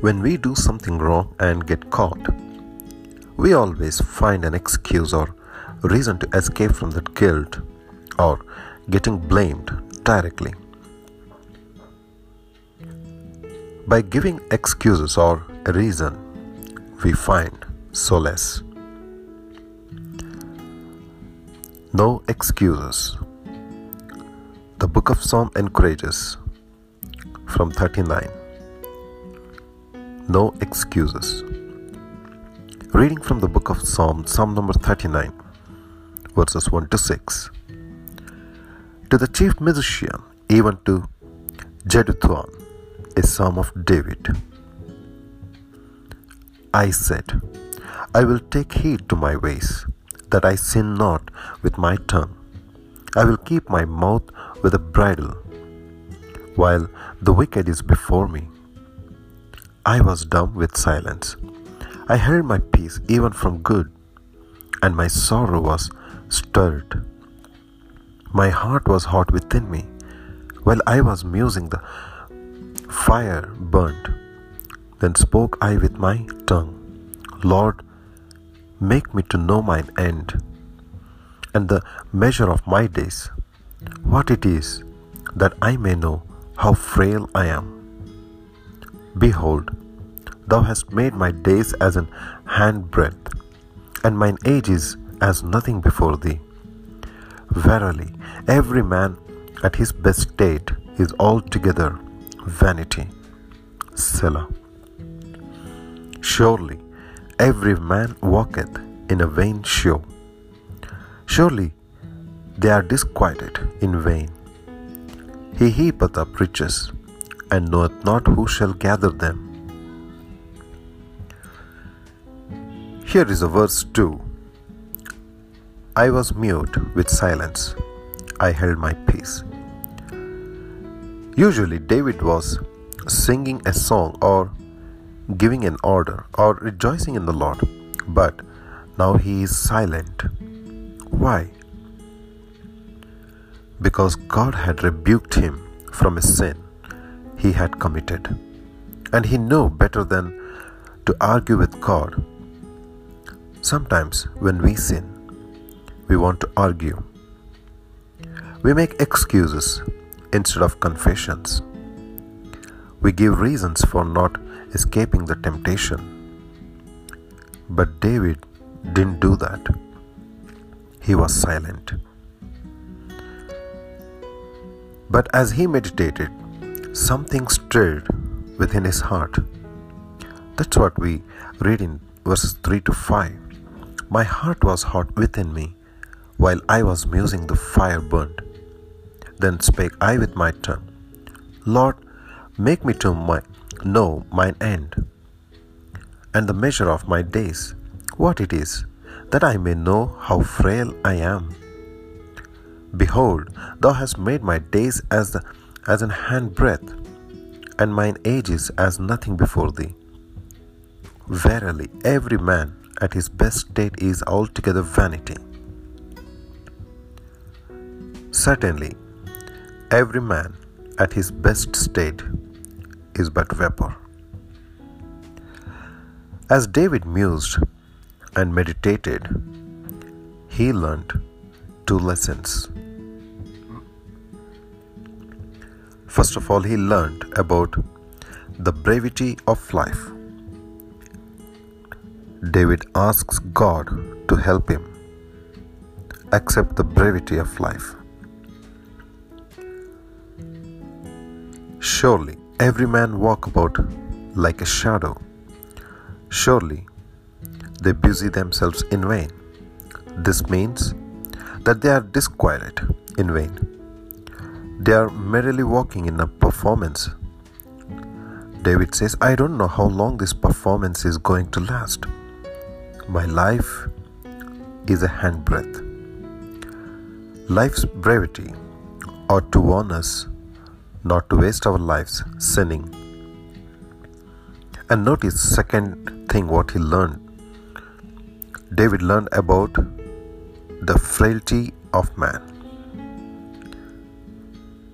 When we do something wrong and get caught, we always find an excuse or reason to escape from that guilt or getting blamed directly. By giving excuses or a reason, we find solace. No excuses. The book of Psalm encourages from 39. No excuses. Reading from the book of Psalm, Psalm number 39, verses 1 to 6. To the chief musician, even to Jeduthun, a psalm of David. I said, I will take heed to my ways, that I sin not with my tongue. I will keep my mouth with a bridle, while the wicked is before me. I was dumb with silence. I held my peace even from good, and my sorrow was stirred. My heart was hot within me, while I was musing, the fire burned. Then spoke I with my tongue, Lord, make me to know mine end, and the measure of my days, what it is, that I may know how frail I am. Behold, thou hast made my days as an handbreadth, and mine age is as nothing before thee. Verily, every man at his best state is altogether vanity. Selah. Surely every man walketh in a vain show. Surely they are disquieted in vain. He heapeth up riches, and knoweth not who shall gather them. Here is a verse 2. I was mute with silence. I held my peace. Usually, David was singing a song or giving an order or rejoicing in the Lord, but now he is silent. Why? Because God had rebuked him from a sin he had committed, and he knew better than to argue with God. Sometimes when we sin, we want to argue. We make excuses instead of confessions. We give reasons for not escaping the temptation. But David didn't do that. He was silent. But as he meditated, something stirred within his heart. That's what we read in verses 3 to 5. My heart was hot within me while I was musing, the fire burned. Then spake I with my tongue, Lord, make me to my, know mine end, and the measure of my days, what it is, that I may know how frail I am. Behold, thou hast made my days as the as an handbreadth, and mine ages as nothing before thee. Verily, every man at his best state is altogether vanity. Certainly, every man at his best state is but vapor. As David mused and meditated, he learned two lessons. First of all, he learned about the brevity of life. David asks God to help him accept the brevity of life. Surely every man walk about like a shadow. Surely they busy themselves in vain. This means that they are disquieted in vain. They are merely walking in a performance. David says, I don't know how long this performance is going to last. My life is a handbreadth. Life's brevity ought to warn us not to waste our lives sinning. And notice second thing what he learned. David learned about the frailty of man.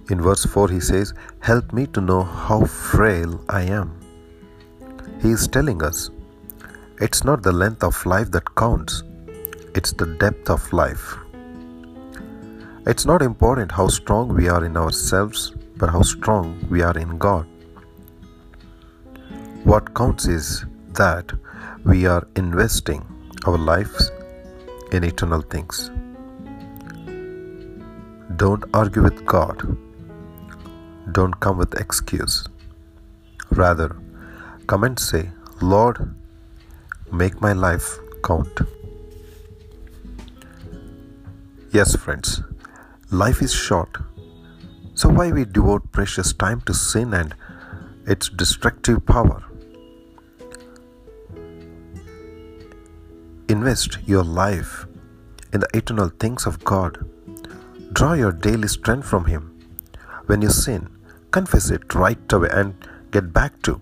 In verse 4 he says, "Help me to know how frail I am." He is telling us it's not the length of life that counts, it's the depth of life. It's not important how strong we are in ourselves, but how strong we are in God. What counts is that we are investing our lives in eternal things. Don't argue with God. Don't come with excuse. Rather, come and say, Lord, make my life count. Yes, friends, life is short. So why we devote precious time to sin and its destructive power? Invest your life in the eternal things of God. Draw your daily strength from Him. When you sin, confess it right away and get back to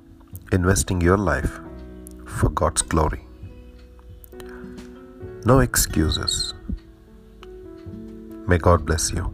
investing your life for God's glory. No excuses. May God bless you.